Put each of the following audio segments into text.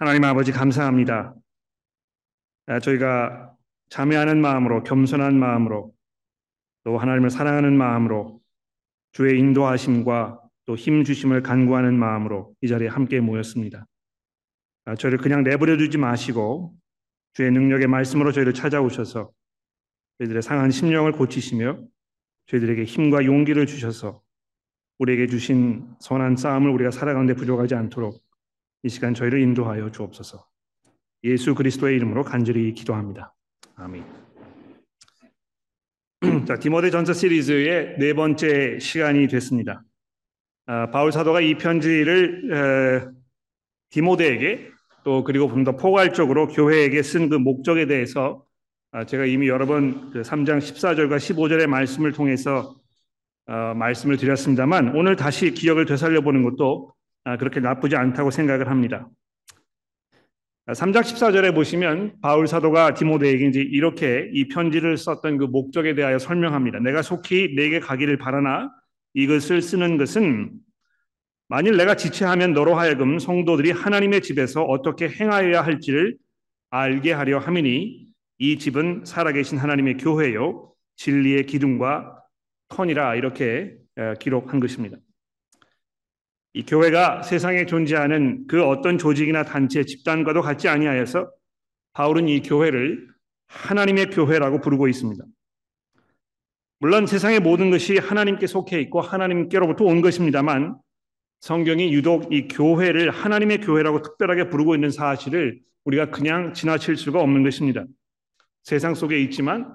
하나님 아버지 감사합니다. 아, 저희가 자매하는 마음으로 겸손한 마음으로 또 하나님을 사랑하는 마음으로 주의 인도하심과 또 힘 주심을 간구하는 마음으로 이 자리에 함께 모였습니다. 아, 저희를 그냥 내버려 두지 마시고 주의 능력의 말씀으로 저희를 찾아오셔서 저희들의 상한 심령을 고치시며 저희들에게 힘과 용기를 주셔서 우리에게 주신 선한 싸움을 우리가 살아가는데 부족하지 않도록 이 시간 저희를 인도하여 주옵소서. 예수 그리스도의 이름으로 간절히 기도합니다. 아멘. 자, 디모데 전서 시리즈의 네 번째 시간이 됐습니다. 아, 바울 사도가 이 편지를 에, 디모데에게 또 그리고 좀 더 포괄적으로 교회에게 쓴 그 목적에 대해서 아, 제가 이미 여러 번 그 3장 14절과 15절의 말씀을 통해서 어, 말씀을 드렸습니다만 오늘 다시 기억을 되살려 보는 것도 아, 그렇게 나쁘지 않다고 생각을 합니다. 3장 14절에 보시면 바울 사도가 디모데에게 이제 이렇게 이 편지를 썼던 그 목적에 대하여 설명합니다. 내가 속히 내게 가기를 바라나 이것을 쓰는 것은 만일 내가 지체하면 너로 하여금 성도들이 하나님의 집에서 어떻게 행하여야 할지를 알게 하려 함이니 이 집은 살아계신 하나님의 교회요 진리의 기둥과 터니라 이렇게 기록한 것입니다. 이 교회가 세상에 존재하는 그 어떤 조직이나 단체, 집단과도 같지 아니하여서 바울은 이 교회를 하나님의 교회라고 부르고 있습니다. 물론 세상의 모든 것이 하나님께 속해 있고 하나님께로부터 온 것입니다만 성경이 유독 이 교회를 하나님의 교회라고 특별하게 부르고 있는 사실을 우리가 그냥 지나칠 수가 없는 것입니다. 세상 속에 있지만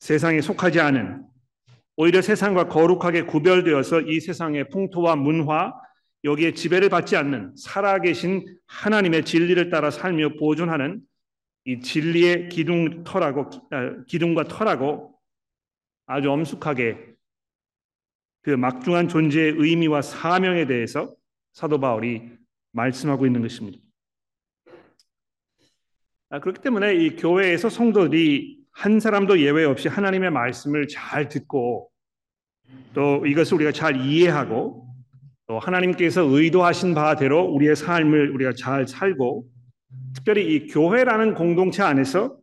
세상에 속하지 않은 오히려 세상과 거룩하게 구별되어서 이 세상의 풍토와 문화 여기에 지배를 받지 않는 살아계신 하나님의 진리를 따라 살며 보존하는 이 진리의 기둥 터라고 아, 기둥과 터라고 아주 엄숙하게 그 막중한 존재의 의미와 사명에 대해서 사도 바울이 말씀하고 있는 것입니다. 아, 그렇기 때문에 이 교회에서 성도들이 한 사람도 예외 없이 하나님의 말씀을 잘 듣고 또 이것을 우리가 잘 이해하고 또 하나님께서 의도하신 바대로 우리의 삶을 우리가 잘 살고 특별히 이 교회라는 공동체 안에서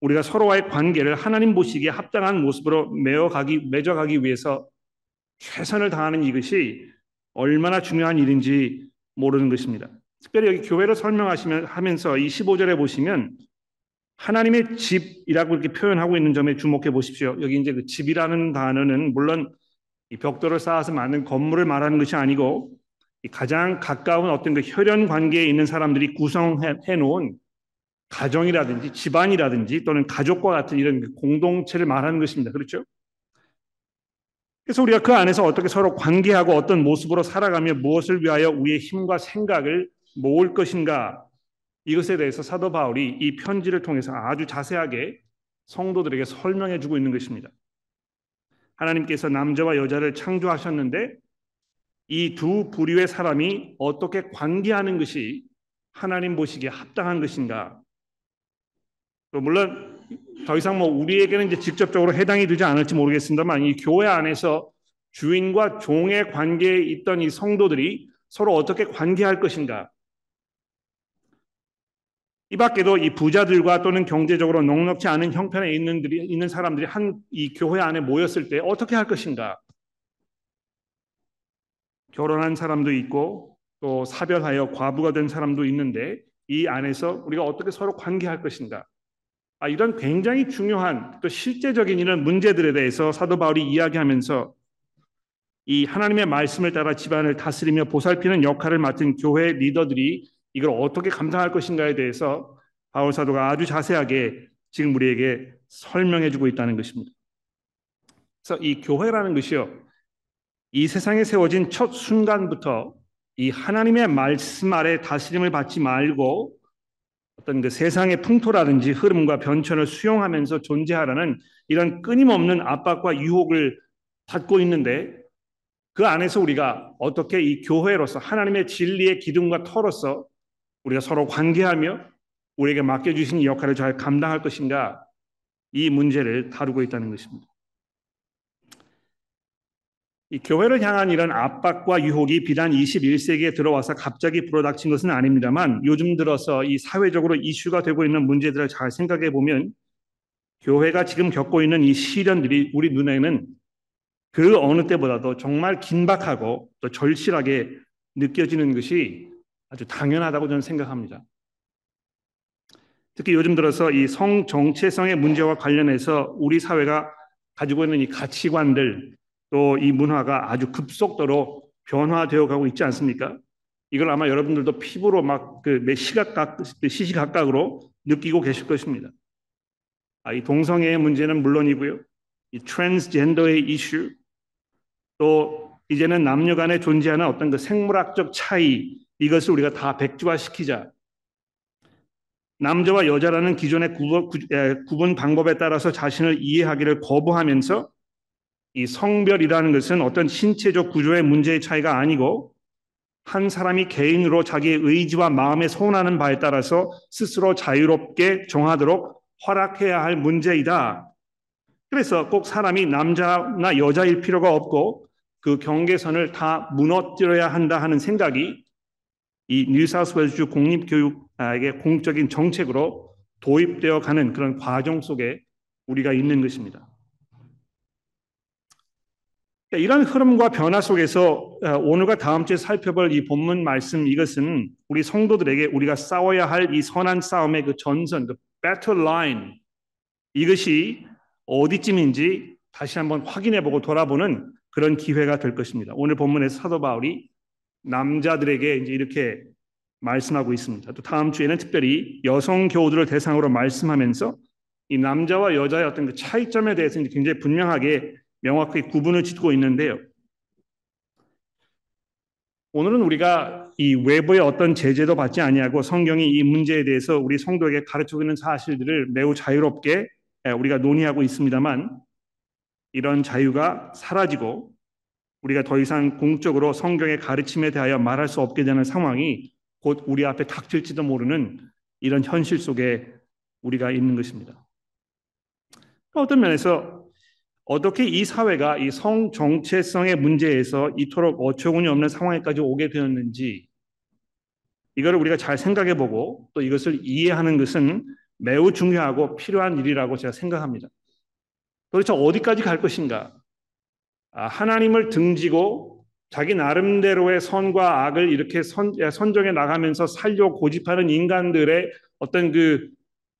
우리가 서로와의 관계를 하나님 보시기에 합당한 모습으로 메어가기 맺어가기 위해서 최선을 다하는 이것이 얼마나 중요한 일인지 모르는 것입니다. 특별히 여기 교회를 설명하시면 하면서 이 15절에 보시면 하나님의 집이라고 이렇게 표현하고 있는 점에 주목해 보십시오. 여기 이제 그 집이라는 단어는 물론 이 벽돌을 쌓아서 만든 건물을 말하는 것이 아니고 가장 가까운 어떤 그 혈연 관계에 있는 사람들이 구성해 놓은 가정이라든지 집안이라든지 또는 가족과 같은 이런 그 공동체를 말하는 것입니다. 그렇죠? 그래서 우리가 그 안에서 어떻게 서로 관계하고 어떤 모습으로 살아가며 무엇을 위하여 우리의 힘과 생각을 모을 것인가 이것에 대해서 사도 바울이 이 편지를 통해서 아주 자세하게 성도들에게 설명해 주고 있는 것입니다. 하나님께서 남자와 여자를 창조하셨는데 이 두 부류의 사람이 어떻게 관계하는 것이 하나님 보시기에 합당한 것인가? 또 물론 더 이상 뭐 우리에게는 이제 직접적으로 해당이 되지 않을지 모르겠습니다만 이 교회 안에서 주인과 종의 관계에 있던 이 성도들이 서로 어떻게 관계할 것인가? 이 밖에도 이 부자들과 또는 경제적으로 넉넉지 않은 형편에 있는, 있는 사람들이 한 이 교회 안에 모였을 때 어떻게 할 것인가? 결혼한 사람도 있고 또 사별하여 과부가 된 사람도 있는데 이 안에서 우리가 어떻게 서로 관계할 것인가? 아, 이런 굉장히 중요한 또 실제적인 이런 문제들에 대해서 사도 바울이 이야기하면서 이 하나님의 말씀을 따라 집안을 다스리며 보살피는 역할을 맡은 교회 리더들이 이걸 어떻게 감당할 것인가에 대해서 바울 사도가 아주 자세하게 지금 우리에게 설명해 주고 있다는 것입니다. 그래서 이 교회라는 것이요. 이 세상에 세워진 첫 순간부터 이 하나님의 말씀 아래 다스림을 받지 말고 어떤 그 세상의 풍토라든지 흐름과 변천을 수용하면서 존재하라는 이런 끊임없는 압박과 유혹을 받고 있는데 그 안에서 우리가 어떻게 이 교회로서 하나님의 진리의 기둥과 터로서 우리가 서로 관계하며 우리에게 맡겨주신 역할을 잘 감당할 것인가 이 문제를 다루고 있다는 것입니다. 이 교회를 향한 이런 압박과 유혹이 비단 21세기에 들어와서 갑자기 불어닥친 것은 아닙니다만 요즘 들어서 이 사회적으로 이슈가 되고 있는 문제들을 잘 생각해 보면 교회가 지금 겪고 있는 이 시련들이 우리 눈에는 그 어느 때보다도 정말 긴박하고 또 절실하게 느껴지는 것이 아주 당연하다고 저는 생각합니다. 특히 요즘 들어서 이 성 정체성의 문제와 관련해서 우리 사회가 가지고 있는 이 가치관들 또 이 문화가 아주 급속도로 변화되어 가고 있지 않습니까? 이걸 아마 여러분들도 피부로 막 그 시각각 시시각각으로 느끼고 계실 것입니다. 아, 이 동성애의 문제는 물론이고요. 이 트랜스젠더의 이슈 또 이제는 남녀 간에 존재하는 어떤 그 생물학적 차이 이것을 우리가 다 백지화시키자. 남자와 여자라는 기존의 구분, 방법에 따라서 자신을 이해하기를 거부하면서 이 성별이라는 것은 어떤 신체적 구조의 문제의 차이가 아니고 한 사람이 개인으로 자기의 의지와 마음에 소원하는 바에 따라서 스스로 자유롭게 정하도록 허락해야 할 문제이다. 그래서 꼭 사람이 남자나 여자일 필요가 없고 그 경계선을 다 무너뜨려야 한다 하는 생각이 이 뉴사우스웨일즈 공립교육의 공적인 정책으로 도입되어 가는 그런 과정 속에 우리가 있는 것입니다. 이런 흐름과 변화 속에서 어, 오늘과 다음 주에 살펴볼 이 본문 말씀 이것은 우리 성도들에게 우리가 싸워야 할 이 선한 싸움의 그 전선, 그 battle line 이것이 어디쯤인지 다시 한번 확인해 보고 돌아보는 그런 기회가 될 것입니다. 오늘 본문에서 사도 바울이 남자들에게 이제 이렇게 말씀하고 있습니다. 또 다음 주에는 특별히 여성 교우들을 대상으로 말씀하면서 이 남자와 여자의 어떤 그 차이점에 대해서 굉장히 분명하게 명확하게 구분을 짓고 있는데요. 오늘은 우리가 이 외부의 어떤 제재도 받지 아니하고 성경이 이 문제에 대해서 우리 성도에게 가르치고 있는 사실들을 매우 자유롭게 우리가 논의하고 있습니다만 이런 자유가 사라지고 우리가 더 이상 공적으로 성경의 가르침에 대하여 말할 수 없게 되는 상황이 곧 우리 앞에 닥칠지도 모르는 이런 현실 속에 우리가 있는 것입니다. 어떤 면에서 어떻게 이 사회가 이 성 정체성의 문제에서 이토록 어처구니 없는 상황에까지 오게 되었는지 이거를 우리가 잘 생각해 보고 또 이것을 이해하는 것은 매우 중요하고 필요한 일이라고 제가 생각합니다. 도대체 어디까지 갈 것인가? 아, 하나님을 등지고 자기 나름대로의 선과 악을 이렇게 선, 선정해 나가면서 살려 고집하는 인간들의 어떤 그,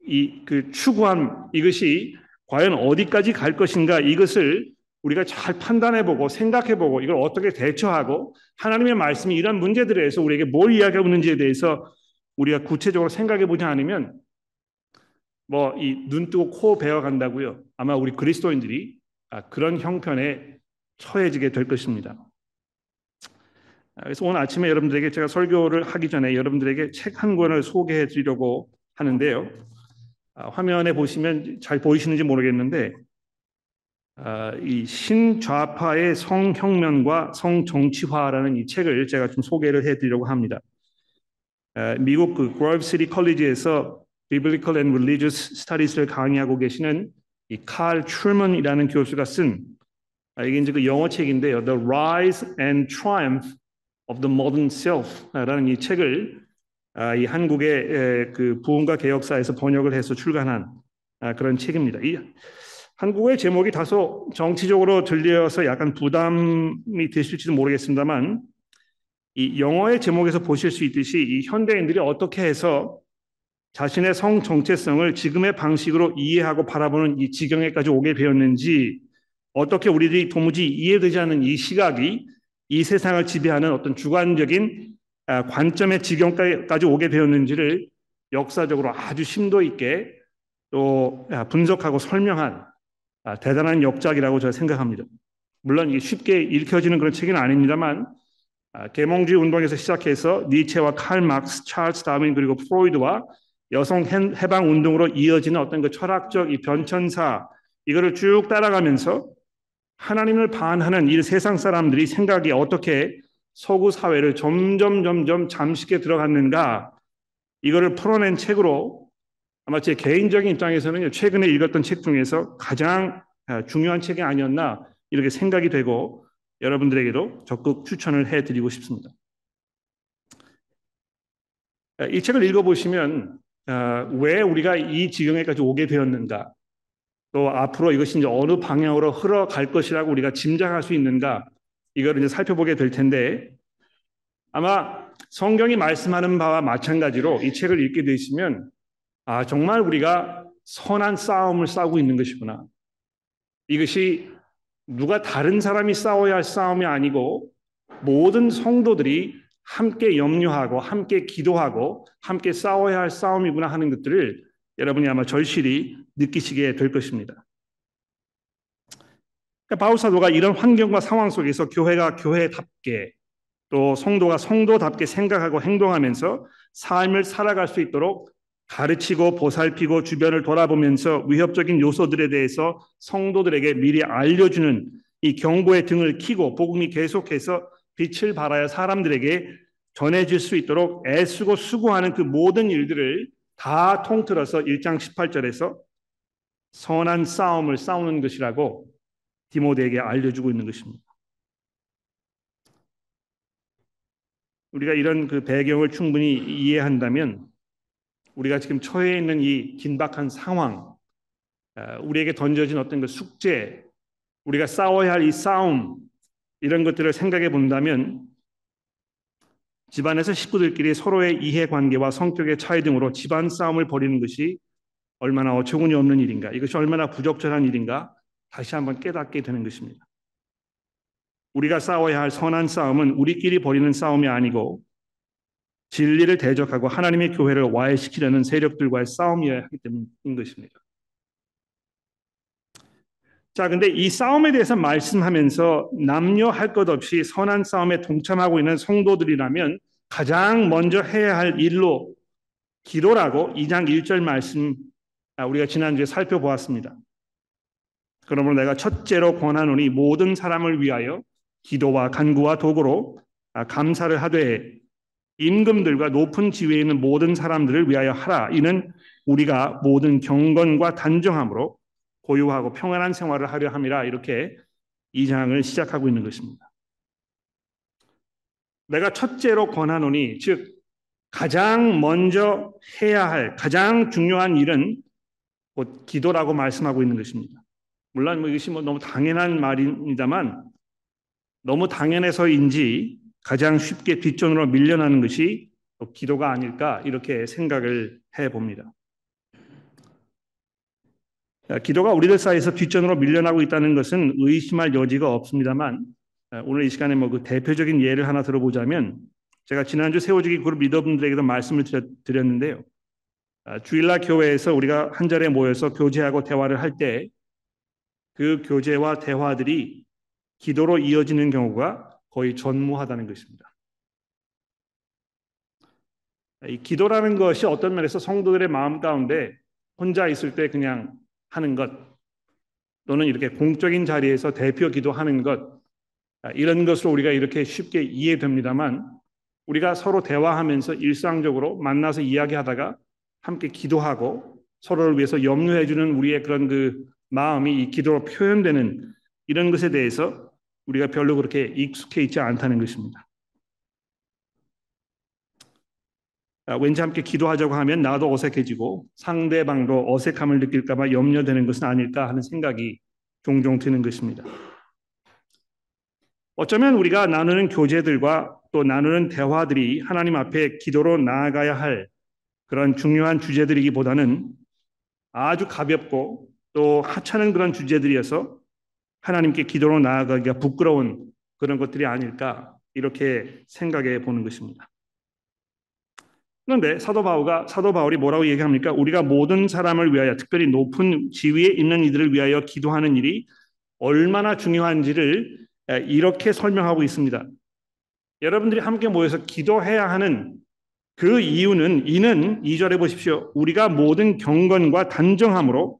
이, 그 추구함, 이것이 과연 어디까지 갈 것인가, 이것을 우리가 잘 판단해 보고 생각해 보고 이걸 어떻게 대처하고 하나님의 말씀이 이런 문제들에 대해서 우리에게 뭘 이야기하고 있는지에 대해서 우리가 구체적으로 생각해 보지 않으면 뭐 이 눈 뜨고 코 베어 간다고요. 아마 우리 그리스도인들이 아, 그런 형편에 처해지게 될 것입니다. 아, 그래서 오늘 아침에 여러분들에게 제가 설교를 하기 전에 여러분들에게 책 한 권을 소개해 드리려고 하는데요. 아, 화면에 보시면 잘 보이시는지 모르겠는데 이 신좌파의 성혁명과 성정치화라는 이 책을 제가 좀 소개를 해드리려고 합니다. 미국 그 그로브 시티 컬리지에서 Biblical and Religious Studies를 강의하고 계시는 이칼 출먼이라는 교수가 쓴 아, 이게 이제 그 영어 책인데요. The Rise and Triumph of the Modern Self라는 이 책을 아, 이 한국의 그 부흥과 개혁사에서 번역을 해서 출간한 아, 그런 책입니다. 이 한국의 제목이 다소 정치적으로 들려서 약간 부담이 되실지도 모르겠습니다만 이 영어의 제목에서 보실 수 있듯이 이 현대인들이 어떻게 해서 자신의 성 정체성을 지금의 방식으로 이해하고 바라보는 이 지경에까지 오게 되었는지 어떻게 우리들이 도무지 이해되지 않는 이 시각이 이 세상을 지배하는 어떤 주관적인 아, 관점의 지경까지 오게 되었는지를 역사적으로 아주 심도 있게 또 아, 분석하고 설명한 아, 대단한 역작이라고 저는 생각합니다. 물론 이게 쉽게 읽혀지는 그런 책은 아닙니다만 계몽주의 운동에서 시작해서 니체와 칼 막스, 찰스 다윈 그리고 프로이드와 여성 해방 운동으로 이어지는 어떤 그 철학적 이 변천사 이거를 쭉 따라가면서 하나님을 반하는 이 세상 사람들이 생각이 어떻게 서구 사회를 점점 점점 잠식해 들어갔는가 이거를 풀어낸 책으로 아마 제 개인적인 입장에서는 최근에 읽었던 책 중에서 가장 아, 중요한 책이 아니었나 이렇게 생각이 되고 여러분들에게도 적극 추천을 해드리고 싶습니다. 이 책을 읽어보시면 왜 우리가 이 지경에까지 오게 되었는가, 또 앞으로 이것이 이제 어느 방향으로 흘러갈 것이라고 우리가 짐작할 수 있는가, 이걸 이제 살펴보게 될 텐데 아마 성경이 말씀하는 바와 마찬가지로 이 책을 읽게 되시면 아 정말 우리가 선한 싸움을 싸우고 있는 것이구나. 이것이 누가 다른 사람이 싸워야 할 싸움이 아니고 모든 성도들이 함께 염려하고 함께 기도하고 함께 싸워야 할 싸움이구나 하는 것들을 여러분이 아마 절실히 느끼시게 될 것입니다. 그러니까 바울 사도가 이런 환경과 상황 속에서 교회가 교회답게 또 성도가 성도답게 생각하고 행동하면서 삶을 살아갈 수 있도록 가르치고 보살피고 주변을 돌아보면서 위협적인 요소들에 대해서 성도들에게 미리 알려주는 이 경고의 등을 키고 복음이 계속해서 빛을 발하여 사람들에게 전해질 수 있도록 애쓰고 수고하는 그 모든 일들을 다 통틀어서 1장 18절에서 선한 싸움을 싸우는 것이라고 디모데에게 알려주고 있는 것입니다. 우리가 이런 그 배경을 충분히 이해한다면 우리가 지금 처해 있는 이 긴박한 상황, 아, 우리에게 던져진 어떤 그 숙제, 우리가 싸워야 할 이 싸움 이런 것들을 생각해 본다면 집안에서 식구들끼리 서로의 이해관계와 성격의 차이 등으로 집안 싸움을 벌이는 것이 얼마나 어처구니 없는 일인가, 이것이 얼마나 부적절한 일인가 다시 한번 깨닫게 되는 것입니다. 우리가 싸워야 할 선한 싸움은 우리끼리 벌이는 싸움이 아니고 진리를 대적하고 하나님의 교회를 와해시키려는 세력들과의 싸움이어야 하기 때문인 것입니다. 자, 근데 이 싸움에 대해서 말씀하면서 남녀 할 것 없이 선한 싸움에 동참하고 있는 성도들이라면 가장 먼저 해야 할 일로 기도라고 2장 1절 말씀 아, 우리가 지난주에 살펴보았습니다. 그러므로 내가 첫째로 권하노니 모든 사람을 위하여 기도와 간구와 도구로 아, 감사를 하되 임금들과 높은 지위에 있는 모든 사람들을 위하여 하라. 이는 우리가 모든 경건과 단정함으로 고유하고 평안한 생활을 하려 함이라 이렇게 이 장을 시작하고 있는 것입니다. 내가 첫째로 권하노니 즉 가장 먼저 해야 할 가장 중요한 일은 곧 기도라고 말씀하고 있는 것입니다. 물론 뭐 이것이 뭐 너무 당연한 말입니다만 너무 당연해서인지 가장 쉽게 뒷전으로 밀려나는 것이 기도가 아닐까 이렇게 생각을 해 봅니다. 기도가 우리들 사이에서 뒷전으로 밀려나고 있다는 것은 의심할 여지가 없습니다만 오늘 이 시간에 뭐 그 대표적인 예를 하나 들어보자면 제가 지난주 세워지기 그룹 리더분들에게도 말씀을 드렸는데요. 아, 주일날 교회에서 우리가 한 자리에 모여서 교제하고 대화를 할 때 그 교제와 대화들이 기도로 이어지는 경우가 거의 전무하다는 것입니다. 이 기도라는 것이 어떤 면에서 성도들의 마음 가운데 혼자 있을 때 그냥 하는 것 또는 이렇게 공적인 자리에서 대표 기도하는 것 이런 것으로 우리가 이렇게 쉽게 이해됩니다만 우리가 서로 대화하면서 일상적으로 만나서 이야기하다가 함께 기도하고 서로를 위해서 염려해 주는 우리의 그런 그 마음이 이 기도로 표현되는 이런 것에 대해서 우리가 별로 그렇게 익숙해 있지 않다는 것입니다. 아, 왠지 함께 기도하자고 하면 나도 어색해지고 상대방도 어색함을 느낄까봐 염려되는 것은 아닐까 하는 생각이 종종 드는 것입니다. 어쩌면 우리가 나누는 교제들과 또 나누는 대화들이 하나님 앞에 기도로 나아가야 할 그런 중요한 주제들이기보다는 아주 가볍고 또 하찮은 그런 주제들이어서 하나님께 기도로 나아가기가 부끄러운 그런 것들이 아닐까 이렇게 생각해 보는 것입니다. 그런데 사도 바울가 사도 바울이 뭐라고 얘기합니까? 우리가 모든 사람을 위하여 특별히 높은 지위에 있는 이들을 위하여 기도하는 일이 얼마나 중요한지를 이렇게 설명하고 있습니다. 여러분들이 함께 모여서 기도해야 하는 그 이유는 이는 2절에 보십시오. 우리가 모든 경건과 단정함으로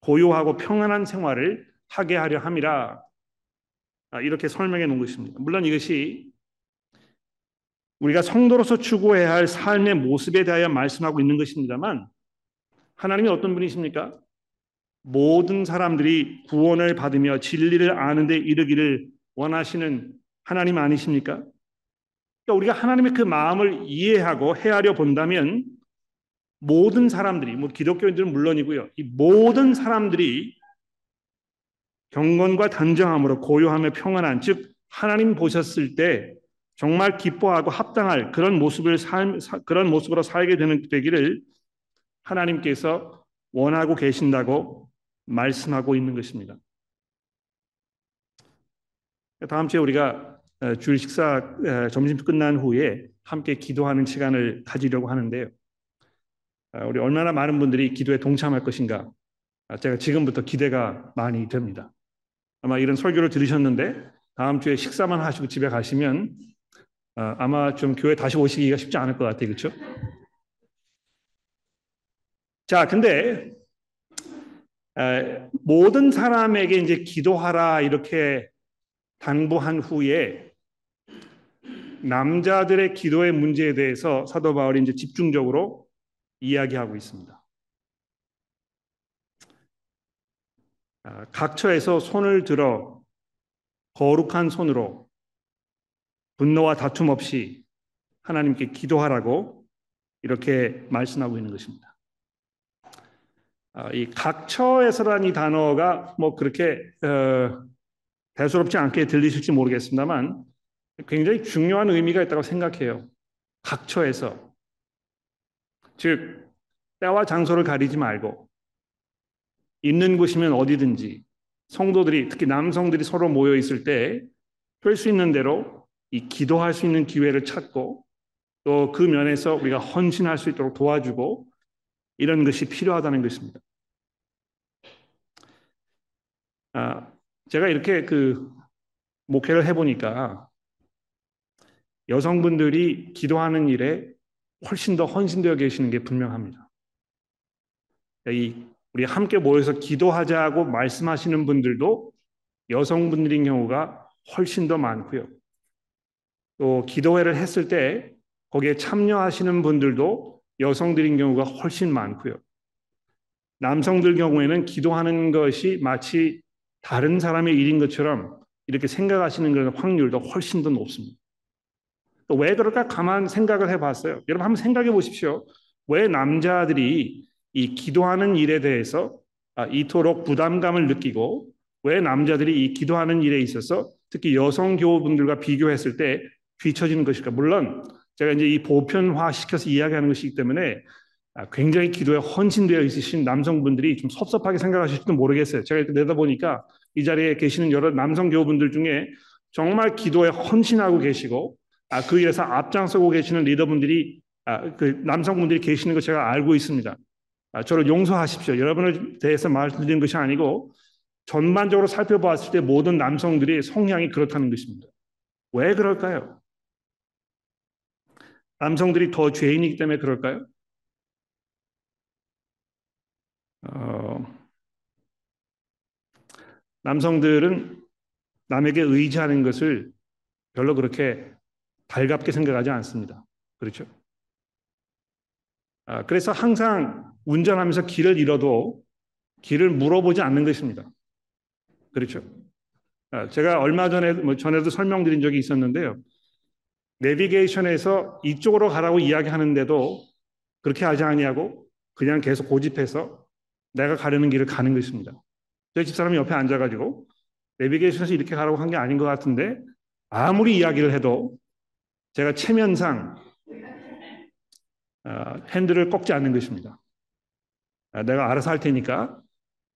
고요하고 평안한 생활을 하게 하려 함이라. 아, 이렇게 설명해 놓은 것입니다. 물론 이것이 우리가 성도로서 추구해야 할 삶의 모습에 대하여 말씀하고 있는 것입니다만 하나님이 어떤 분이십니까? 모든 사람들이 구원을 받으며 진리를 아는 데 이르기를 원하시는 하나님 아니십니까? 그러니까 우리가 하나님의 그 마음을 이해하고 헤아려 본다면 모든 사람들이 뭐 기독교인들은 물론이고요. 이 모든 사람들이 경건과 단정함으로 고요함에 평안한 즉 하나님 보셨을 때 정말 기뻐하고 합당할 그런 모습을 삶 그런 모습으로 살게 되는 되기를 하나님께서 원하고 계신다고 말씀하고 있는 것입니다. 다음 주에 우리가 주일 식사 점심 끝난 후에 함께 기도하는 시간을 가지려고 하는데요. 우리 얼마나 많은 분들이 기도에 동참할 것인가 제가 지금부터 기대가 많이 됩니다. 아마 이런 설교를 들으셨는데 다음 주에 식사만 하시고 집에 가시면 아마 좀 교회 다시 오시기가 쉽지 않을 것 같아요. 그렇죠? 자, 근데 모든 사람에게 이제 기도하라 이렇게 당부한 후에 남자들의 기도의 문제에 대해서 사도 바울이 이제 집중적으로 이야기하고 있습니다. 아, 각처에서 손을 들어 거룩한 손으로 분노와 다툼 없이 하나님께 기도하라고 이렇게 말씀하고 있는 것입니다. 아, 이 각처에서라는 이 단어가 뭐 그렇게 어, 대수롭지 않게 들리실지 모르겠습니다만 굉장히 중요한 의미가 있다고 생각해요. 각처에서 즉 때와 장소를 가리지 말고 있는 곳이면 어디든지 성도들이 특히 남성들이 서로 모여 있을 때할수 있는 대로 이 기도할 수 있는 기회를 찾고 또 그 면에서 우리가 헌신할 수 있도록 도와주고 이런 것이 필요하다는 것입니다. 아, 제가 이렇게 그 목회를 해보니까 여성분들이 기도하는 일에 훨씬 더 헌신되어 계시는 게 분명합니다. 이 우리 함께 모여서 기도하자고 말씀하시는 분들도 여성분들인 경우가 훨씬 더 많고요. 또 기도회를 했을 때 거기에 참여하시는 분들도 여성들인 경우가 훨씬 많고요. 남성들 경우에는 기도하는 것이 마치 다른 사람의 일인 것처럼 이렇게 생각하시는 그런 확률도 훨씬 더 높습니다. 또 왜 그럴까 가만 생각을 해봤어요. 여러분 한번 생각해 보십시오. 왜 남자들이 이 기도하는 일에 대해서 아, 이토록 부담감을 느끼고 왜 남자들이 이 기도하는 일에 있어서 특히 여성 교우분들과 비교했을 때 뒤처지는 것일까? 물론 제가 이제 이 보편화 시켜서 이야기하는 것이기 때문에 아, 굉장히 기도에 헌신되어 있으신 남성분들이 좀 섭섭하게 생각하실지도 모르겠어요. 제가 내다보니까 이 자리에 계시는 여러 남성 교우분들 중에 정말 기도에 헌신하고 계시고 아, 그 일에서 앞장서고 계시는 리더분들이 아, 그 남성분들이 계시는 거 제가 알고 있습니다. 아, 저를 용서하십시오. 여러분을 대해서 말씀드리는 것이 아니고 전반적으로 살펴보았을 때 모든 남성들의 성향이 그렇다는 것입니다. 왜 그럴까요? 남성들이 더 죄인이기 때문에 그럴까요? 어, 남성들은 남에게 의지하는 것을 별로 그렇게 달갑게 생각하지 않습니다. 그렇죠? 아, 그래서 항상 운전하면서 길을 잃어도 길을 물어보지 않는 것입니다. 그렇죠? 아, 제가 얼마 전에 뭐 전에도 설명드린 적이 있었는데요. 내비게이션에서 이쪽으로 가라고 이야기하는데도 그렇게 하지 아니하고 그냥 계속 고집해서 내가 가려는 길을 가는 것입니다. 저희 집사람이 옆에 앉아가지고 내비게이션에서 이렇게 가라고 한 게 아닌 것 같은데 아무리 이야기를 해도 제가 체면상 어, 핸들을 꺾지 않는 것입니다. 아, 내가 알아서 할 테니까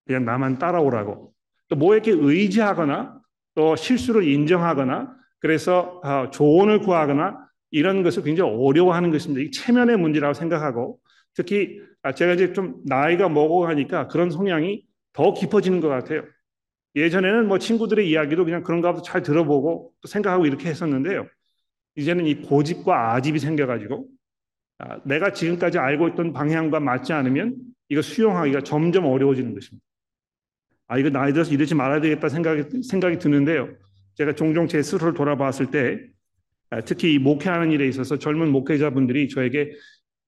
그냥 나만 따라오라고. 또 뭐에게 의지하거나 또 실수를 인정하거나 그래서 어, 조언을 구하거나 이런 것을 굉장히 어려워하는 것입니다. 이 체면의 문제라고 생각하고 특히 아, 제가 이제 좀 나이가 먹어 가니까 그런 성향이 더 깊어지는 것 같아요. 예전에는 뭐 친구들의 이야기도 그냥 그런가 보다 잘 들어보고 생각하고 이렇게 했었는데요. 이제는 이 고집과 아집이 생겨가지고 아, 내가 지금까지 알고 있던 방향과 맞지 않으면 이거 수용하기가 점점 어려워지는 것입니다. 아 이거 나이 들어서 이러지 말아야 되겠다 생각이 생각이 드는데요. 제가 종종 제 스스로를 돌아봤을 때 아, 특히 목회하는 일에 있어서 젊은 목회자분들이 저에게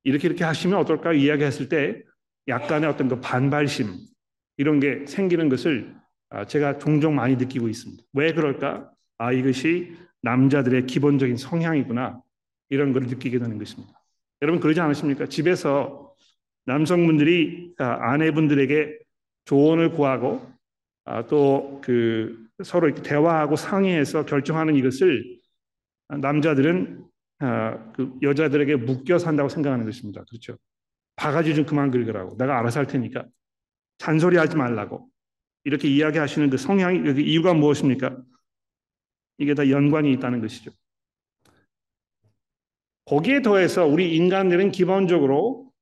이렇게 이렇게 하시면 어떨까 이야기했을 때 약간의 어떤 그 반발심 이런 게 생기는 것을 아, 제가 종종 많이 느끼고 있습니다. 왜 그럴까? 아 이것이 남자들의 기본적인 성향이구나 이런 걸 느끼게 되는 것입니다. 여러분 그러지 않으십니까? 집에서 남성분들이 아, 아내분들에게 조언을 구하고 아, 또그 서로 이렇게 대화하고 상의해서 결정하는 이것을 남자들은 아, 그 여자들에게 묶여 산다고 생각하는 것입니다. 그렇죠? 바가지 좀 그만 긁으라고. 내가 알아서 할 테니까. 잔소리 하지 말라고. 이렇게 이야기하시는 그 성향이 여기 이유가 무엇입니까? 이게 다 연관이 있다는 것이죠. 거기에 더해서 우리 인간들은 기본적으로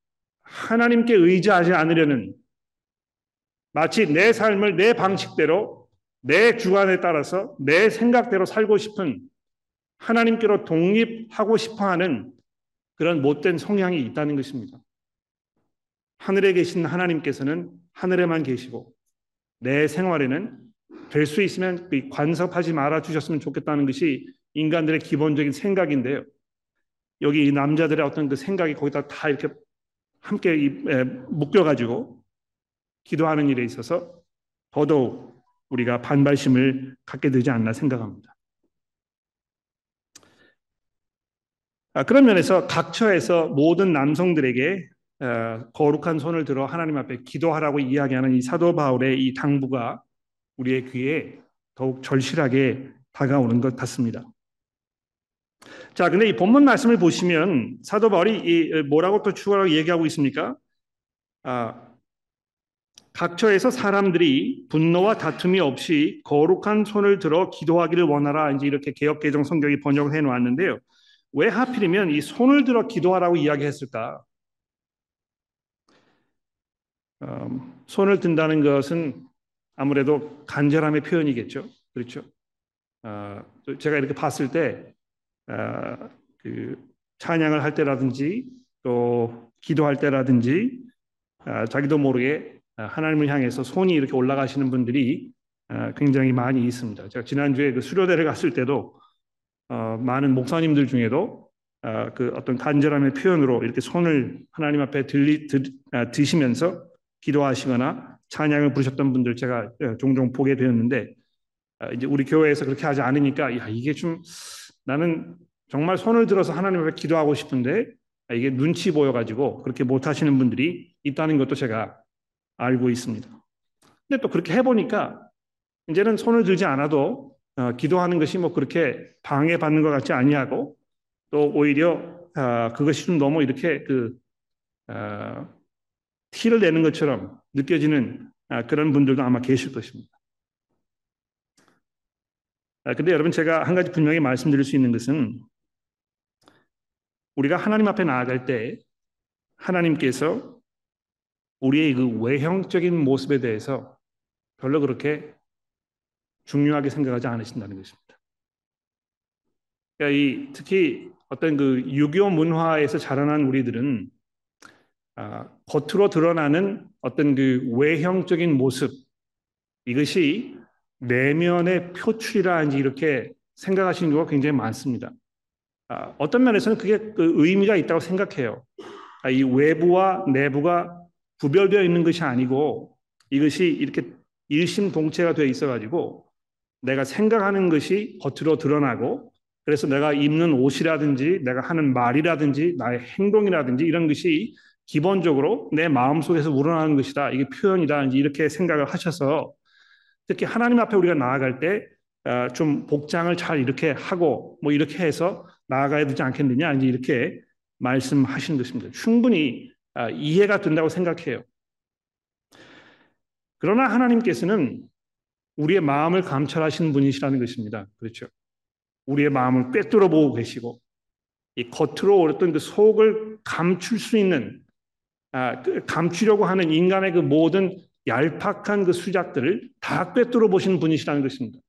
하나님께 의지하지 않으려는 마치 내 삶을 내 방식대로 내 주관에 따라서 내 생각대로 살고 싶은 하나님께로 독립하고 싶어 하는 그런 못된 성향이 있다는 것입니다. 하늘에 계신 하나님께서는 하늘에만 계시고 내 생활에는 될 수 있으면 관섭하지 말아 주셨으면 좋겠다는 것이 인간들의 기본적인 생각인데요. 여기 이 남자들의 어떤 그 생각이 거기다 다 이렇게 함께 묶여가지고 기도하는 일에 있어서 더더욱 우리가 반발심을 갖게 되지 않나 생각합니다. 아, 그런 면에서 각 처에서 모든 남성들에게 어, 거룩한 손을 들어 하나님 앞에 기도하라고 이야기하는 이 사도 바울의 이 당부가 우리의 귀에 더욱 절실하게 다가오는 것 같습니다. 자, 근데 이 본문 말씀을 보시면 사도 바울이 이 뭐라고 또 추가로 얘기하고 있습니까? 아, 각처에서 사람들이 분노와 다툼이 없이 거룩한 손을 들어 기도하기를 원하라. 이제 이렇게 개혁 개정 성경이 번역을 해 놓았는데요. 왜 하필이면 이 손을 들어 기도하라고 이야기했을까? 음, 손을 든다는 것은 아무래도 간절함의 표현이겠죠. 그렇죠. 어, 제가 이렇게 봤을 때, 어, 그 찬양을 할 때라든지 또 기도할 때라든지 어, 자기도 모르게 하나님을 향해서 손이 이렇게 올라가시는 분들이 굉장히 많이 있습니다. 제가 지난주에 그 수료대를 갔을 때도 많은 목사님들 중에도 그 어떤 간절함의 표현으로 이렇게 손을 하나님 앞에 들리, 드, 드시면서 기도하시거나 찬양을 부르셨던 분들 제가 예, 종종 보게 되었는데 아, 이제 우리 교회에서 그렇게 하지 않으니까 야 이게 좀 나는 정말 손을 들어서 하나님 앞에 기도하고 싶은데 아, 이게 눈치 보여가지고 그렇게 못 하시는 분들이 있다는 것도 제가 알고 있습니다. 근데 또 그렇게 해보니까 이제는 손을 들지 않아도 어, 기도하는 것이 뭐 그렇게 방해받는 것 같지 아니하고 또 오히려 어, 그것이 좀 너무 이렇게 그 어, 티를 내는 것처럼 느껴지는 아, 그런 분들도 아마 계실 것입니다. 아, 근데 여러분 제가 한 가지 분명히 말씀드릴 수 있는 것은 우리가 하나님 앞에 나아갈 때 하나님께서 우리의 그 외형적인 모습에 대해서 별로 그렇게 중요하게 생각하지 않으신다는 것입니다. 그러니까 이 특히 어떤 그 유교 문화에서 자라난 우리들은 아, 겉으로 드러나는 어떤 그 외형적인 모습 이것이 내면의 표출이라 이렇게 생각하시는 경우가 굉장히 많습니다. 아, 어떤 면에서는 그게 그 의미가 있다고 생각해요. 아, 이 외부와 내부가 구별되어 있는 것이 아니고 이것이 이렇게 일심동체가 되어 있어 가지고 내가 생각하는 것이 겉으로 드러나고 그래서 내가 입는 옷이라든지 내가 하는 말이라든지 나의 행동이라든지 이런 것이 기본적으로 내 마음속에서 우러나는 것이다. 이게 표현이다. 이렇게 생각을 하셔서 특히 하나님 앞에 우리가 나아갈 때좀 어, 복장을 잘 이렇게 하고 뭐 이렇게 해서 나아가야 되지 않겠느냐 이제 이렇게 말씀하시는 것입니다. 충분히 어, 이해가 된다고 생각해요. 그러나 하나님께서는 우리의 마음을 감찰하시는 분이시라는 것입니다. 그렇죠. 우리의 마음을 꿰뚫어 보고 계시고 이 겉으로 어떤 그 속을 감출 수 있는 아, 그 감추려고 하는 인간의 그 모든 얄팍한 그 수작들을 다 꿰뚫어 보시는 분이시라는 것입니다.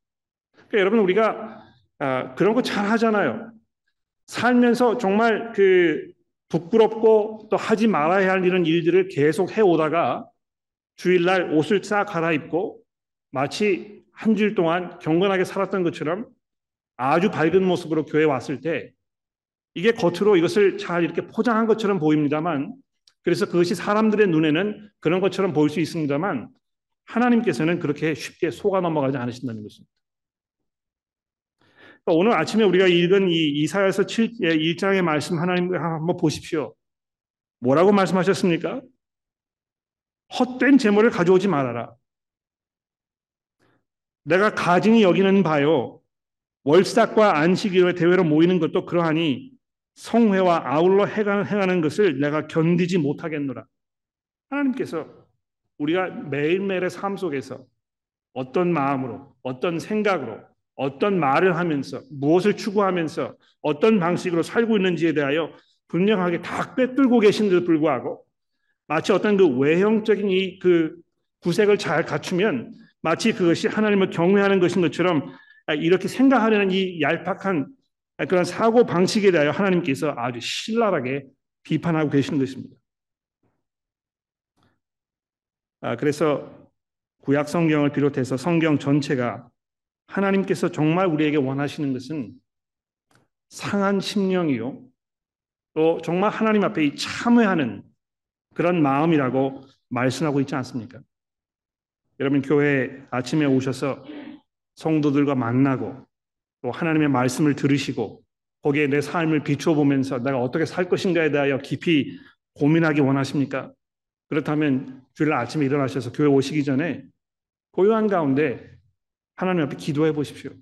그러니까 여러분 우리가 아, 그런 거 잘 하잖아요. 살면서 정말 그 부끄럽고 또 하지 말아야 할 이런 일들을 계속 해오다가 주일날 옷을 싹 갈아입고 마치 한 주일 동안 경건하게 살았던 것처럼 아주 밝은 모습으로 교회 왔을 때 이게 겉으로 이것을 잘 이렇게 포장한 것처럼 보입니다만 그래서 그것이 사람들의 눈에는 그런 것처럼 보일 수 있습니다만 하나님께서는 그렇게 쉽게 속아 넘어가지 않으신다는 것입니다. 오늘 아침에 우리가 읽은 이 이사야서 7, 1장의 예, 말씀 하나님 한번 보십시오. 뭐라고 말씀하셨습니까? 헛된 재물을 가져오지 말아라. 내가 가증이 여기는 바요. 월삭과 안식일을 대회로 모이는 것도 그러하니 성회와 아울러 행하는 것을 내가 견디지 못하겠노라. 하나님께서 우리가 매일매일의 삶 속에서 어떤 마음으로, 어떤 생각으로, 어떤 말을 하면서, 무엇을 추구하면서, 어떤 방식으로 살고 있는지에 대하여 분명하게 다 꿰뚫고 계신데도 불구하고 마치 어떤 그 외형적인 이 그 구색을 잘 갖추면 마치 그것이 하나님을 경외하는 것인 것처럼 이렇게 생각하려는 이 얄팍한 그런 사고 방식에 대하여 하나님께서 아주 신랄하게 비판하고 계시는 것입니다. 아, 그래서 구약 성경을 비롯해서 성경 전체가 하나님께서 정말 우리에게 원하시는 것은 상한 심령이요. 또 정말 하나님 앞에 참회하는 그런 마음이라고 말씀하고 있지 않습니까? 여러분 교회 아침에 오셔서 성도들과 만나고 또 하나님의 말씀을 들으시고 거기에 내 삶을 비춰보면서 내가 어떻게 살 것인가에 대하여 깊이 고민하기 원하십니까? 그렇다면 주일 아침에 일어나셔서 교회 오시기 전에 고요한 가운데 하나님 앞에 기도해 보십시오.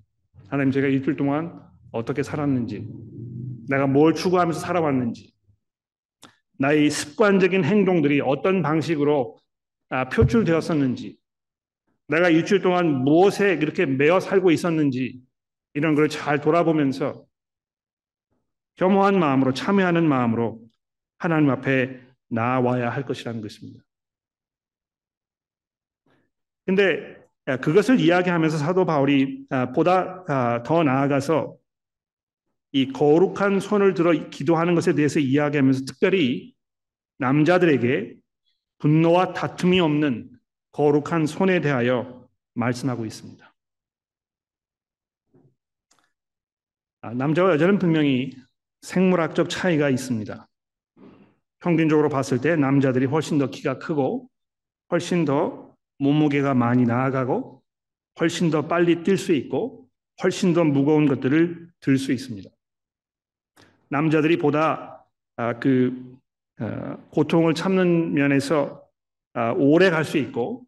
하나님 제가 일주일 동안 어떻게 살았는지, 내가 뭘 추구하면서 살아왔는지, 나의 습관적인 행동들이 어떤 방식으로 아, 표출되었었는지, 내가 일주일 동안 무엇에 이렇게 매어 살고 있었는지 이런 걸 잘 돌아보면서 겸허한 마음으로 참여하는 마음으로 하나님 앞에 나와야 할 것이라는 것입니다. 근데 그것을 이야기하면서 사도 바울이 아, 보다 아, 더 나아가서 이 거룩한 손을 들어 기도하는 것에 대해서 이야기하면서 특별히 남자들에게 분노와 다툼이 없는 거룩한 손에 대하여 말씀하고 있습니다. 아, 남자와 여자는 분명히 생물학적 차이가 있습니다. 평균적으로 봤을 때 남자들이 훨씬 더 키가 크고 훨씬 더 몸무게가 많이 나아가고 훨씬 더 빨리 뛸 수 있고 훨씬 더 무거운 것들을 들 수 있습니다. 남자들이 보다 아, 그 어, 고통을 참는 면에서 아, 오래 갈 수 있고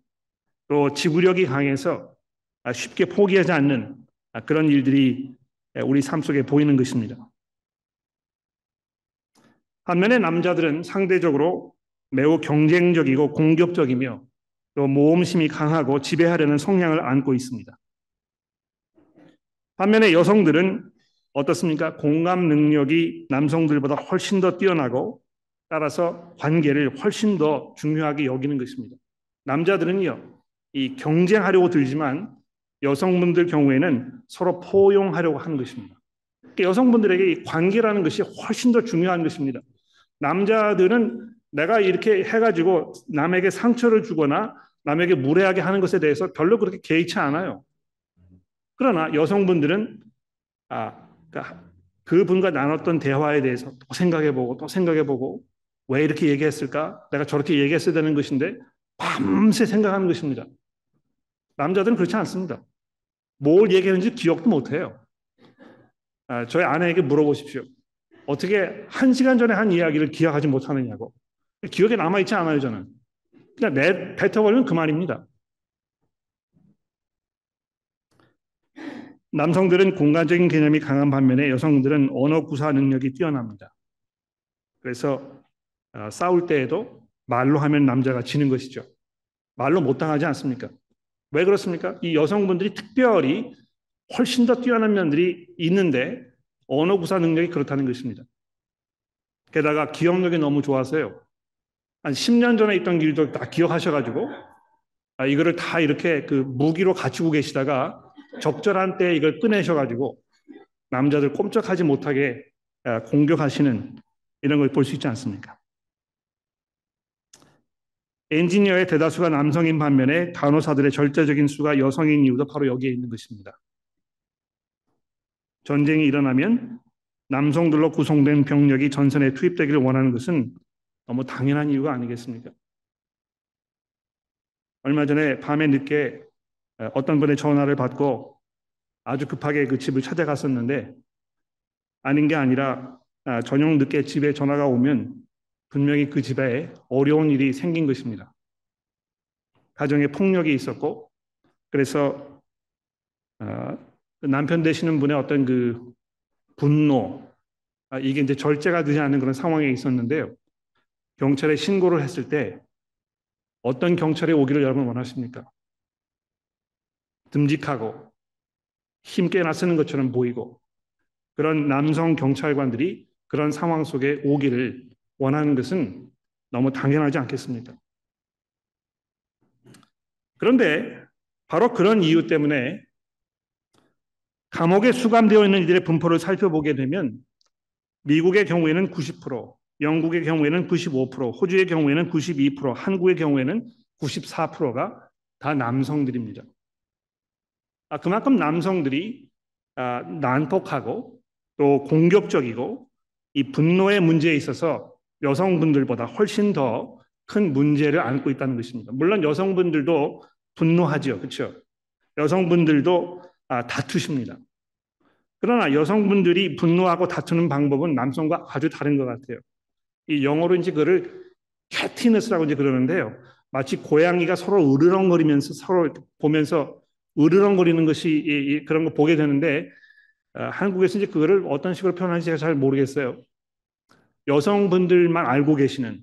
또 지구력이 강해서 아, 쉽게 포기하지 않는 그런 일들이 우리 삶 속에 보이는 것입니다. 반면에 남자들은 상대적으로 매우 경쟁적이고 공격적이며 또 모험심이 강하고 지배하려는 성향을 안고 있습니다. 반면에 여성들은 어떻습니까? 공감 능력이 남성들보다 훨씬 더 뛰어나고 따라서 관계를 훨씬 더 중요하게 여기는 것입니다. 남자들은요, 이 경쟁하려고 들지만 여성분들 경우에는 서로 포용하려고 하는 것입니다. 여성분들에게 이 관계라는 것이 훨씬 더 중요한 것입니다. 남자들은 내가 이렇게 해가지고 남에게 상처를 주거나 남에게 무례하게 하는 것에 대해서 별로 그렇게 개의치 않아요. 그러나 여성분들은 아, 그러니까 그분과 나눴던 대화에 대해서 또 생각해보고 또 생각해보고 왜 이렇게 얘기했을까? 내가 저렇게 얘기했어야 되는 것인데 밤새 생각하는 것입니다. 남자들은 그렇지 않습니다. 뭘 얘기했는지 기억도 못해요. 아, 저희 아내에게 물어보십시오. 어떻게 한 시간 전에 한 이야기를 기억하지 못하느냐고. 기억에 남아있지 않아요, 저는. 그냥 내 뱉어버리면 그만입니다. 남성들은 공간적인 개념이 강한 반면에 여성들은 언어 구사 능력이 뛰어납니다. 그래서 어, 싸울 때에도 말로 하면 남자가 지는 것이죠. 말로 못 당하지 않습니까? 왜 그렇습니까? 이 여성분들이 특별히 훨씬 더 뛰어난 면들이 있는데 언어 구사 능력이 그렇다는 것입니다. 게다가 기억력이 너무 좋아서요. 한 10년 전에 있던 일도 다 기억하셔가지고 아, 이거를 다 이렇게 그 무기로 갖추고 계시다가 적절한 때에 이걸 꺼내셔가지고 남자들 꼼짝하지 못하게 아, 공격하시는 이런 걸 볼 수 있지 않습니까? 엔지니어의 대다수가 남성인 반면에 간호사들의 절대적인 수가 여성인 이유도 바로 여기에 있는 것입니다. 전쟁이 일어나면 남성들로 구성된 병력이 전선에 투입되기를 원하는 것은 너무 당연한 이유가 아니겠습니까? 얼마 전에 밤에 늦게 어떤 분의 전화를 받고 아주 급하게 그 집을 찾아갔었는데 아닌 게 아니라 아, 저녁 늦게 집에 전화가 오면 분명히 그 집에 어려운 일이 생긴 것입니다. 가정에 폭력이 있었고 그래서 아, 그 남편 되시는 분의 어떤 그 분노 아, 이게 이제 절제가 되지 않는 그런 상황에 있었는데요. 경찰에 신고를 했을 때 어떤 경찰이 오기를 여러분 원하십니까? 듬직하고 힘께나 쓰는 것처럼 보이고 그런 남성 경찰관들이 그런 상황 속에 오기를 원하는 것은 너무 당연하지 않겠습니까? 그런데 바로 그런 이유 때문에 감옥에 수감되어 있는 이들의 분포를 살펴보게 되면 미국의 경우에는 90%, 영국의 경우에는 95%, 호주의 경우에는 92%, 한국의 경우에는 94%가 다 남성들입니다. 아, 그만큼 남성들이 아, 난폭하고 또 공격적이고 이 분노의 문제에 있어서 여성분들보다 훨씬 더 큰 문제를 안고 있다는 것입니다. 물론 여성분들도 분노하죠, 그렇죠? 여성분들도 아, 다투십니다. 그러나 여성분들이 분노하고 다투는 방법은 남성과 아주 다른 것 같아요. 이 영어로 이제 그를 캐티너스라고 이제 그러는데요. 마치 고양이가 서로 으르렁거리면서 서로 보면서 으르렁거리는 것이 그런 거 보게 되는데 어, 한국에서 이제 그거를 어떤 식으로 표현하는지 제가 잘 모르겠어요. 여성분들만 알고 계시는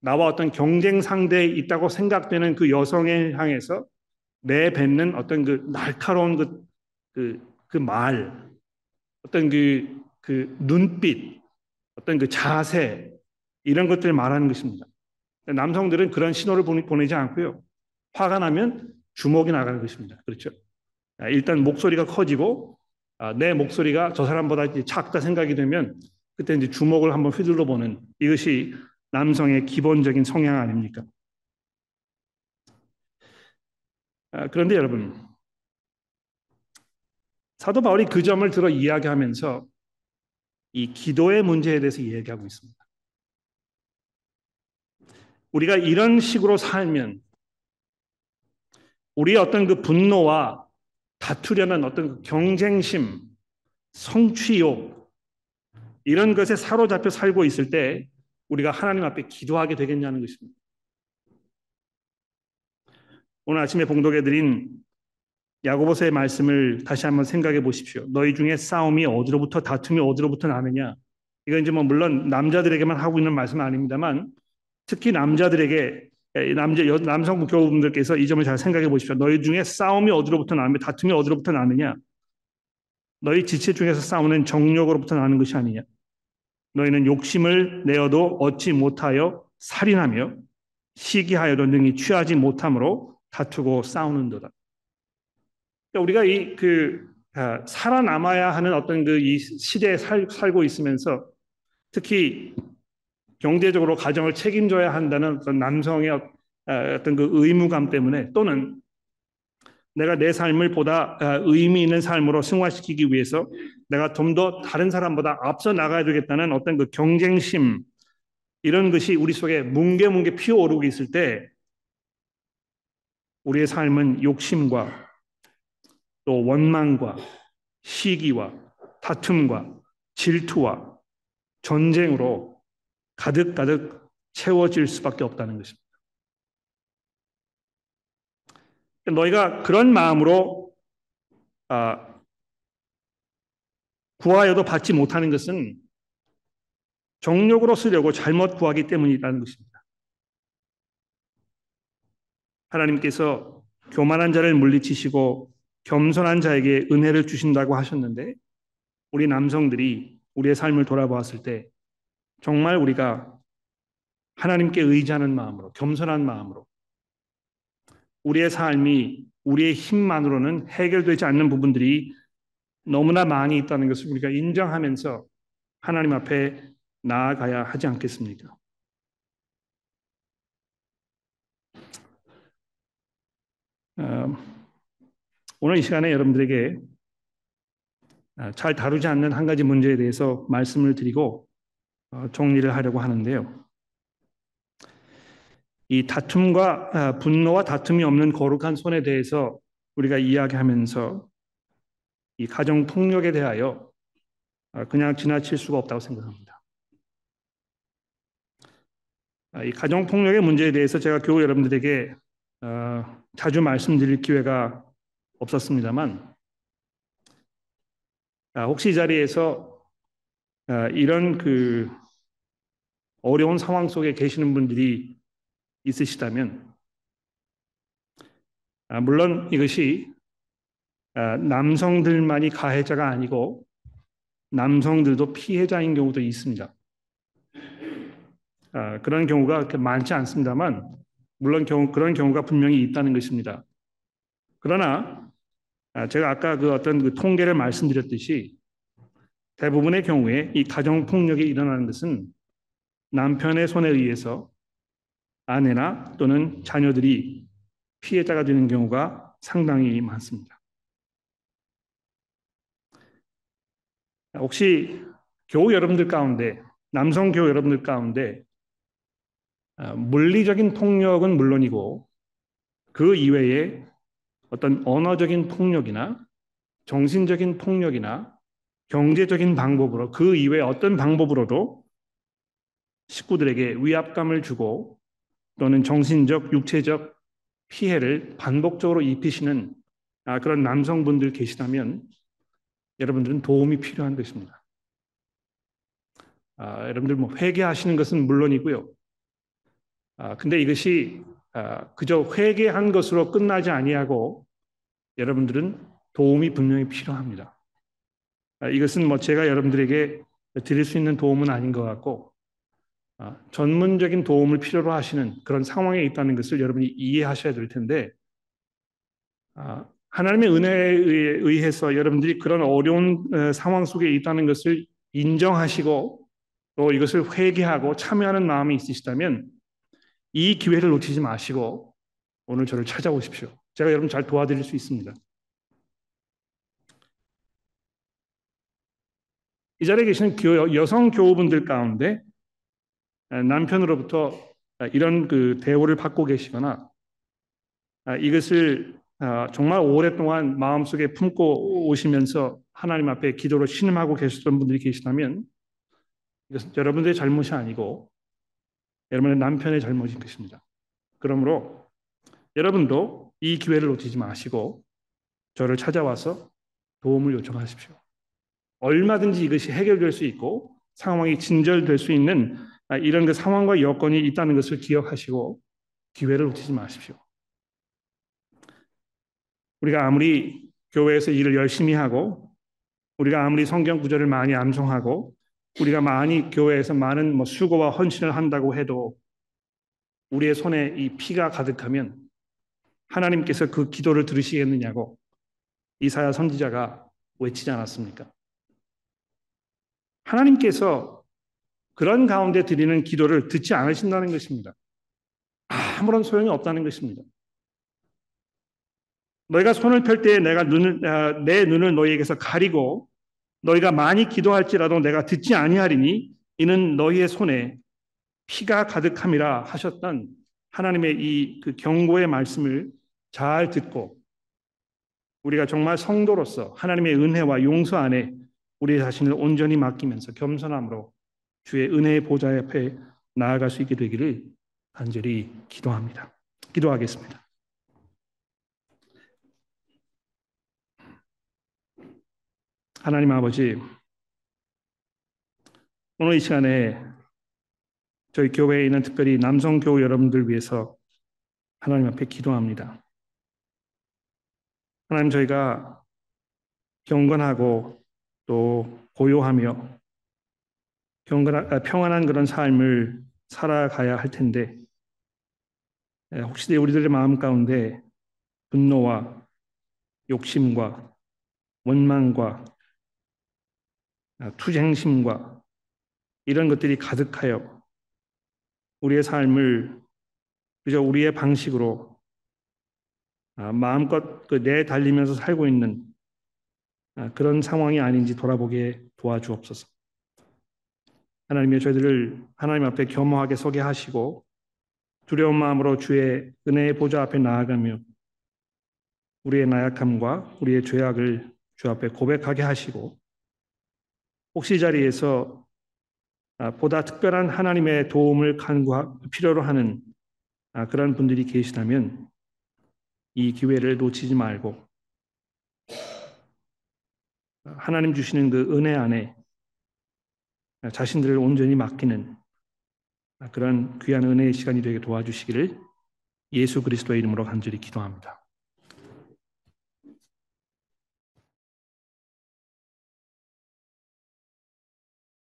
나와 어떤 경쟁 상대에 있다고 생각되는 그 여성에 향해서 내뱉는 어떤 그 날카로운 그, 그, 그 말, 어떤 그, 그 눈빛, 어떤 그 자세, 이런 것들을 말하는 것입니다. 남성들은 그런 신호를 보내지 않고요. 화가 나면 주먹이 나가는 것입니다. 그렇죠? 아, 일단 목소리가 커지고 아, 내 목소리가 저 사람보다 작다 생각이 되면 그때 이제 주먹을 한번 휘둘러 보는 이것이 남성의 기본적인 성향 아닙니까? 아, 그런데 여러분 사도 바울이 그 점을 들어 이야기하면서 이 기도의 문제에 대해서 이야기하고 있습니다. 우리가 이런 식으로 살면 우리의 어떤 그 분노와 다투려는 어떤 그 경쟁심, 성취욕 이런 것에 사로잡혀 살고 있을 때 우리가 하나님 앞에 기도하게 되겠냐는 것입니다. 오늘 아침에 봉독해 드린 야고보서의 말씀을 다시 한번 생각해 보십시오. 너희 중에 싸움이 어디로부터 다툼이 어디로부터 나느냐? 이건 이제 뭐 물론 남자들에게만 하고 있는 말씀은 아닙니다만 특히 남자들에게 남자 남성 교우분들께서 이 점을 잘 생각해 보십시오. 너희 중에 싸움이 어디로부터 나느냐, 다툼이 어디로부터 나느냐? 너희 지체 중에서 싸우는 정욕으로부터 나는 것이 아니냐? 너희는 욕심을 내어도 얻지 못하여 살인하며 시기하여도 능히 취하지 못함으로 다투고 싸우는도다. 그러니까 우리가 이그 아, 살아남아야 하는 어떤 그 이 시대에 살, 살고 있으면서 특히 경제적으로 가정을 책임져야 한다는 어떤 남성의 어, 어떤 그 의무감 때문에 또는 내가 내 삶을 보다 어, 의미 있는 삶으로 승화시키기 위해서 내가 좀 더 다른 사람보다 앞서 나가야 되겠다는 어떤 그 경쟁심 이런 것이 우리 속에 뭉게뭉게 피어오르고 있을 때 우리의 삶은 욕심과 또 원망과 시기와 다툼과 질투와 전쟁으로 가득가득 채워질 수밖에 없다는 것입니다. 너희가 그런 마음으로 아, 구하여도 받지 못하는 것은 정욕으로 쓰려고 잘못 구하기 때문이라는 것입니다. 하나님께서 교만한 자를 물리치시고 겸손한 자에게 은혜를 주신다고 하셨는데 우리 남성들이 우리의 삶을 돌아보았을 때 정말 우리가 하나님께 의지하는 마음으로 겸손한 마음으로 우리의 삶이 우리의 힘만으로는 해결되지 않는 부분들이 너무나 많이 있다는 것을 우리가 인정하면서 하나님 앞에 나아가야 하지 않겠습니까? 어, 오늘 이 시간에 여러분들에게 잘 다루지 않는 한 가지 문제에 대해서 말씀을 드리고 어, 정리를 하려고 하는데요. 이 다툼과 아, 분노와 다툼이 없는 거룩한 손에 대해서 우리가 이야기하면서 이 가정 폭력에 대하여 그냥 지나칠 수가 없다고 생각합니다. 이 가정 폭력의 문제에 대해서 제가 교우 여러분들에게 자주 말씀드릴 기회가 없었습니다만 혹시 이 자리에서 이런 그 어려운 상황 속에 계시는 분들이 있으시다면 물론 이것이 남성들만이 가해자가 아니고 남성들도 피해자인 경우도 있습니다. 그런 경우가 많지 않습니다만 물론 그런 경우가 분명히 있다는 것입니다. 그러나 제가 아까 그 어떤 그 통계를 말씀드렸듯이 대부분의 경우에 이 가정 폭력이 일어나는 것은 남편의 손에 의해서 아내나 또는 자녀들이 피해자가 되는 경우가 상당히 많습니다. 혹시 교우 여러분들 가운데 남성 교우 여러분들 가운데 아, 물리적인 폭력은 물론이고 그 이외에 어떤 언어적인 폭력이나 정신적인 폭력이나 경제적인 방법으로 그 이외에 어떤 방법으로도 식구들에게 위압감을 주고 또는 정신적, 육체적 피해를 반복적으로 입히시는 아, 그런 남성분들 계시다면 여러분들은 도움이 필요한 것입니다. 아, 여러분들 뭐 회개하시는 것은 물론이고요. 아, 근데 이것이 아, 그저 회개한 것으로 끝나지 아니하고 여러분들은 도움이 분명히 필요합니다. 아, 이것은 뭐 제가 여러분들에게 드릴 수 있는 도움은 아닌 것 같고 아, 전문적인 도움을 필요로 하시는 그런 상황에 있다는 것을 여러분이 이해하셔야 될 텐데 아, 하나님의 은혜에 의해서 여러분들이 그런 어려운 상황 속에 있다는 것을 인정하시고 또 이것을 회개하고 참여하는 마음이 있으시다면 이 기회를 놓치지 마시고 오늘 저를 찾아오십시오. 제가 여러분 잘 도와드릴 수 있습니다. 이 자리에 계시는 여성 교우분들 가운데 남편으로부터 이런 그 대우를 받고 계시거나 이것을 정말 오랫동안 마음속에 품고 오시면서 하나님 앞에 기도로 신음하고 계셨던 분들이 계시다면 이것은 여러분들의 잘못이 아니고 여러분의 남편의 잘못인 것입니다. 그러므로 여러분도 이 기회를 놓치지 마시고 저를 찾아와서 도움을 요청하십시오. 얼마든지 이것이 해결될 수 있고 상황이 진절될 수 있는 이런 그 상황과 여건이 있다는 것을 기억하시고 기회를 놓치지 마십시오. 우리가 아무리 교회에서 일을 열심히 하고 우리가 아무리 성경 구절을 많이 암송하고 우리가 많이 교회에서 많은 뭐 수고와 헌신을 한다고 해도 우리의 손에 이 피가 가득하면 하나님께서 그 기도를 들으시겠느냐고 이사야 선지자가 외치지 않았습니까? 하나님께서 그런 가운데 드리는 기도를 듣지 않으신다는 것입니다. 아무런 소용이 없다는 것입니다. 너희가 손을 펼 때에 내가 눈을 아, 내 눈을 너희에게서 가리고 너희가 많이 기도할지라도 내가 듣지 아니하리니 이는 너희의 손에 피가 가득함이라 하셨던 하나님의 이 그 경고의 말씀을 잘 듣고 우리가 정말 성도로서 하나님의 은혜와 용서 안에 우리 자신을 온전히 맡기면서 겸손함으로 주의 은혜의 보좌 앞에 나아갈 수 있게 되기를 간절히 기도합니다. 기도하겠습니다. 하나님 아버지, 오늘 이 시간에 저희 교회에 있는 특별히 남성 교우 여러분들 위해서 하나님 앞에 기도합니다. 하나님 저희가 경건하고 또 고요하며 경건한, 평안한 그런 삶을 살아가야 할 텐데 혹시 우리들의 마음 가운데 분노와 욕심과 원망과 투쟁심과 이런 것들이 가득하여 우리의 삶을 그저 우리의 방식으로 마음껏 그 내달리면서 살고 있는 아, 그런 상황이 아닌지 돌아보게 도와주옵소서. 하나님의 저희들을 하나님 앞에 겸허하게 서게 하시고 두려운 마음으로 주의 은혜의 보좌 앞에 나아가며 우리의 나약함과 우리의 죄악을 주 앞에 고백하게 하시고 혹시 이 자리에서 아, 보다 특별한 하나님의 도움을 간구 필요로 하는 아, 그런 분들이 계시다면 이 기회를 놓치지 말고 하나님 주시는 그 은혜 안에 자신들을 온전히 맡기는 그런 귀한 은혜의 시간이 되게 도와주시기를 예수 그리스도의 이름으로 간절히 기도합니다.